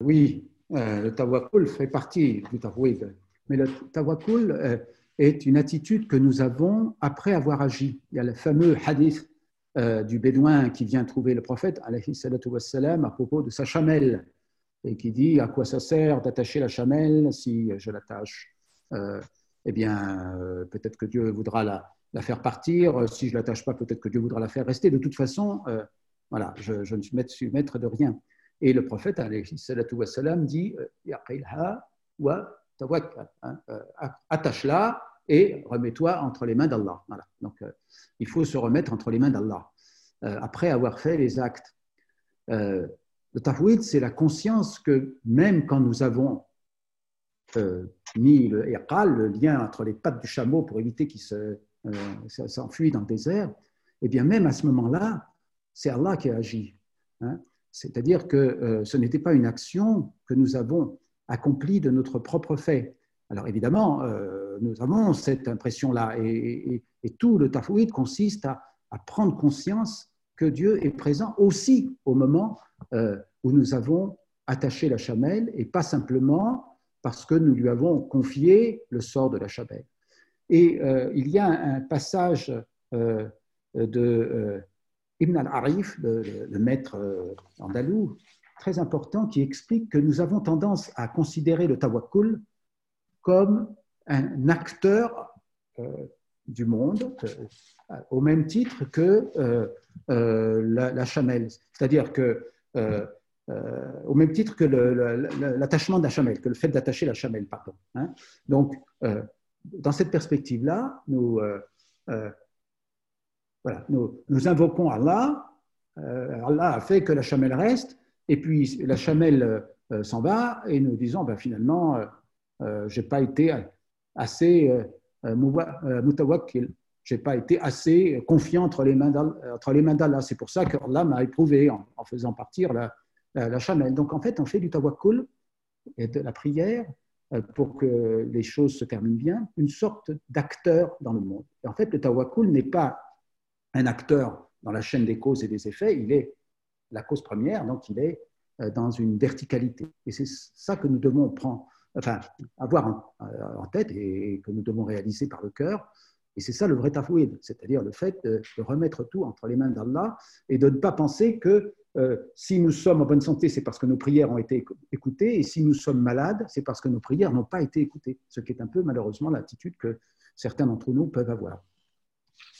oui, euh, le tawakkul fait partie du tawhid, mais le tawakkul euh, est une attitude que nous avons après avoir agi. Il y a le fameux hadith euh, du bédouin qui vient trouver le prophète wassalam, à propos de sa chamelle et qui dit à quoi ça sert d'attacher la chamelle si je l'attache Eh bien, peut-être que Dieu voudra la, faire partir. Si je l'attache pas, peut-être que Dieu voudra la faire rester. De toute façon, voilà, je, je ne suis maître de rien. Et le prophète, wassalam, dit wa hein, euh, attache-la et remets-toi entre les mains d'Allah. Donc, euh, il faut se remettre entre les mains d'Allah euh, après avoir fait les actes. le tafwid, c'est la conscience que même quand nous avons mis le iqal, le lien entre les pattes du chameau pour éviter qu'il s'enfuit dans le désert, et eh bien même à ce moment-là, c'est Allah qui a agi. Hein. C'est-à-dire que euh, ce n'était pas une action que nous avons accomplie de notre propre fait. Alors évidemment, euh, nous avons cette impression-là, et, tout le tafouid consiste à, prendre conscience que Dieu est présent aussi au moment euh, où nous avons attaché la chamelle, et pas simplement parce que nous lui avons confié le sort de la chamelle. Et il y a un passage de Ibn al-Arif, le, maître euh, andalou, très important, qui explique que nous avons tendance à considérer le tawakkul comme un acteur euh, du monde, euh, au même titre que la, chamelle. C'est-à-dire que, au même titre que l'attachement de la chamelle, que le fait d'attacher la chamelle, pardon. Hein. Donc, dans cette perspective-là, nous nous, invoquons Allah. Euh, Allah a fait que la chamelle reste, et puis la chamelle euh, s'en va, et nous disons ben, finalement, euh, je n'ai pas été assez mutawakkil, je pas été assez confiant entre les mains d'Allah. C'est pour ça que Allah m'a éprouvé en, faisant partir la, chamelle. Donc en fait, on fait du tawakkul et de la prière pour que les choses se terminent bien, une sorte d'acteur dans le monde. En fait, le tawakkul n'est pas un acteur dans la chaîne des causes et des effets, il est la cause première, donc il est euh, dans une verticalité. Et c'est ça que nous devons prendre, enfin, avoir en, tête et que nous devons réaliser par le cœur. Et c'est ça le vrai tafouid, c'est-à-dire le fait de, remettre tout entre les mains d'Allah et de ne pas penser que euh, si nous sommes en bonne santé, c'est parce que nos prières ont été écoutées, et si nous sommes malades, c'est parce que nos prières n'ont pas été écoutées, ce qui est un peu malheureusement l'attitude que certains d'entre nous peuvent avoir.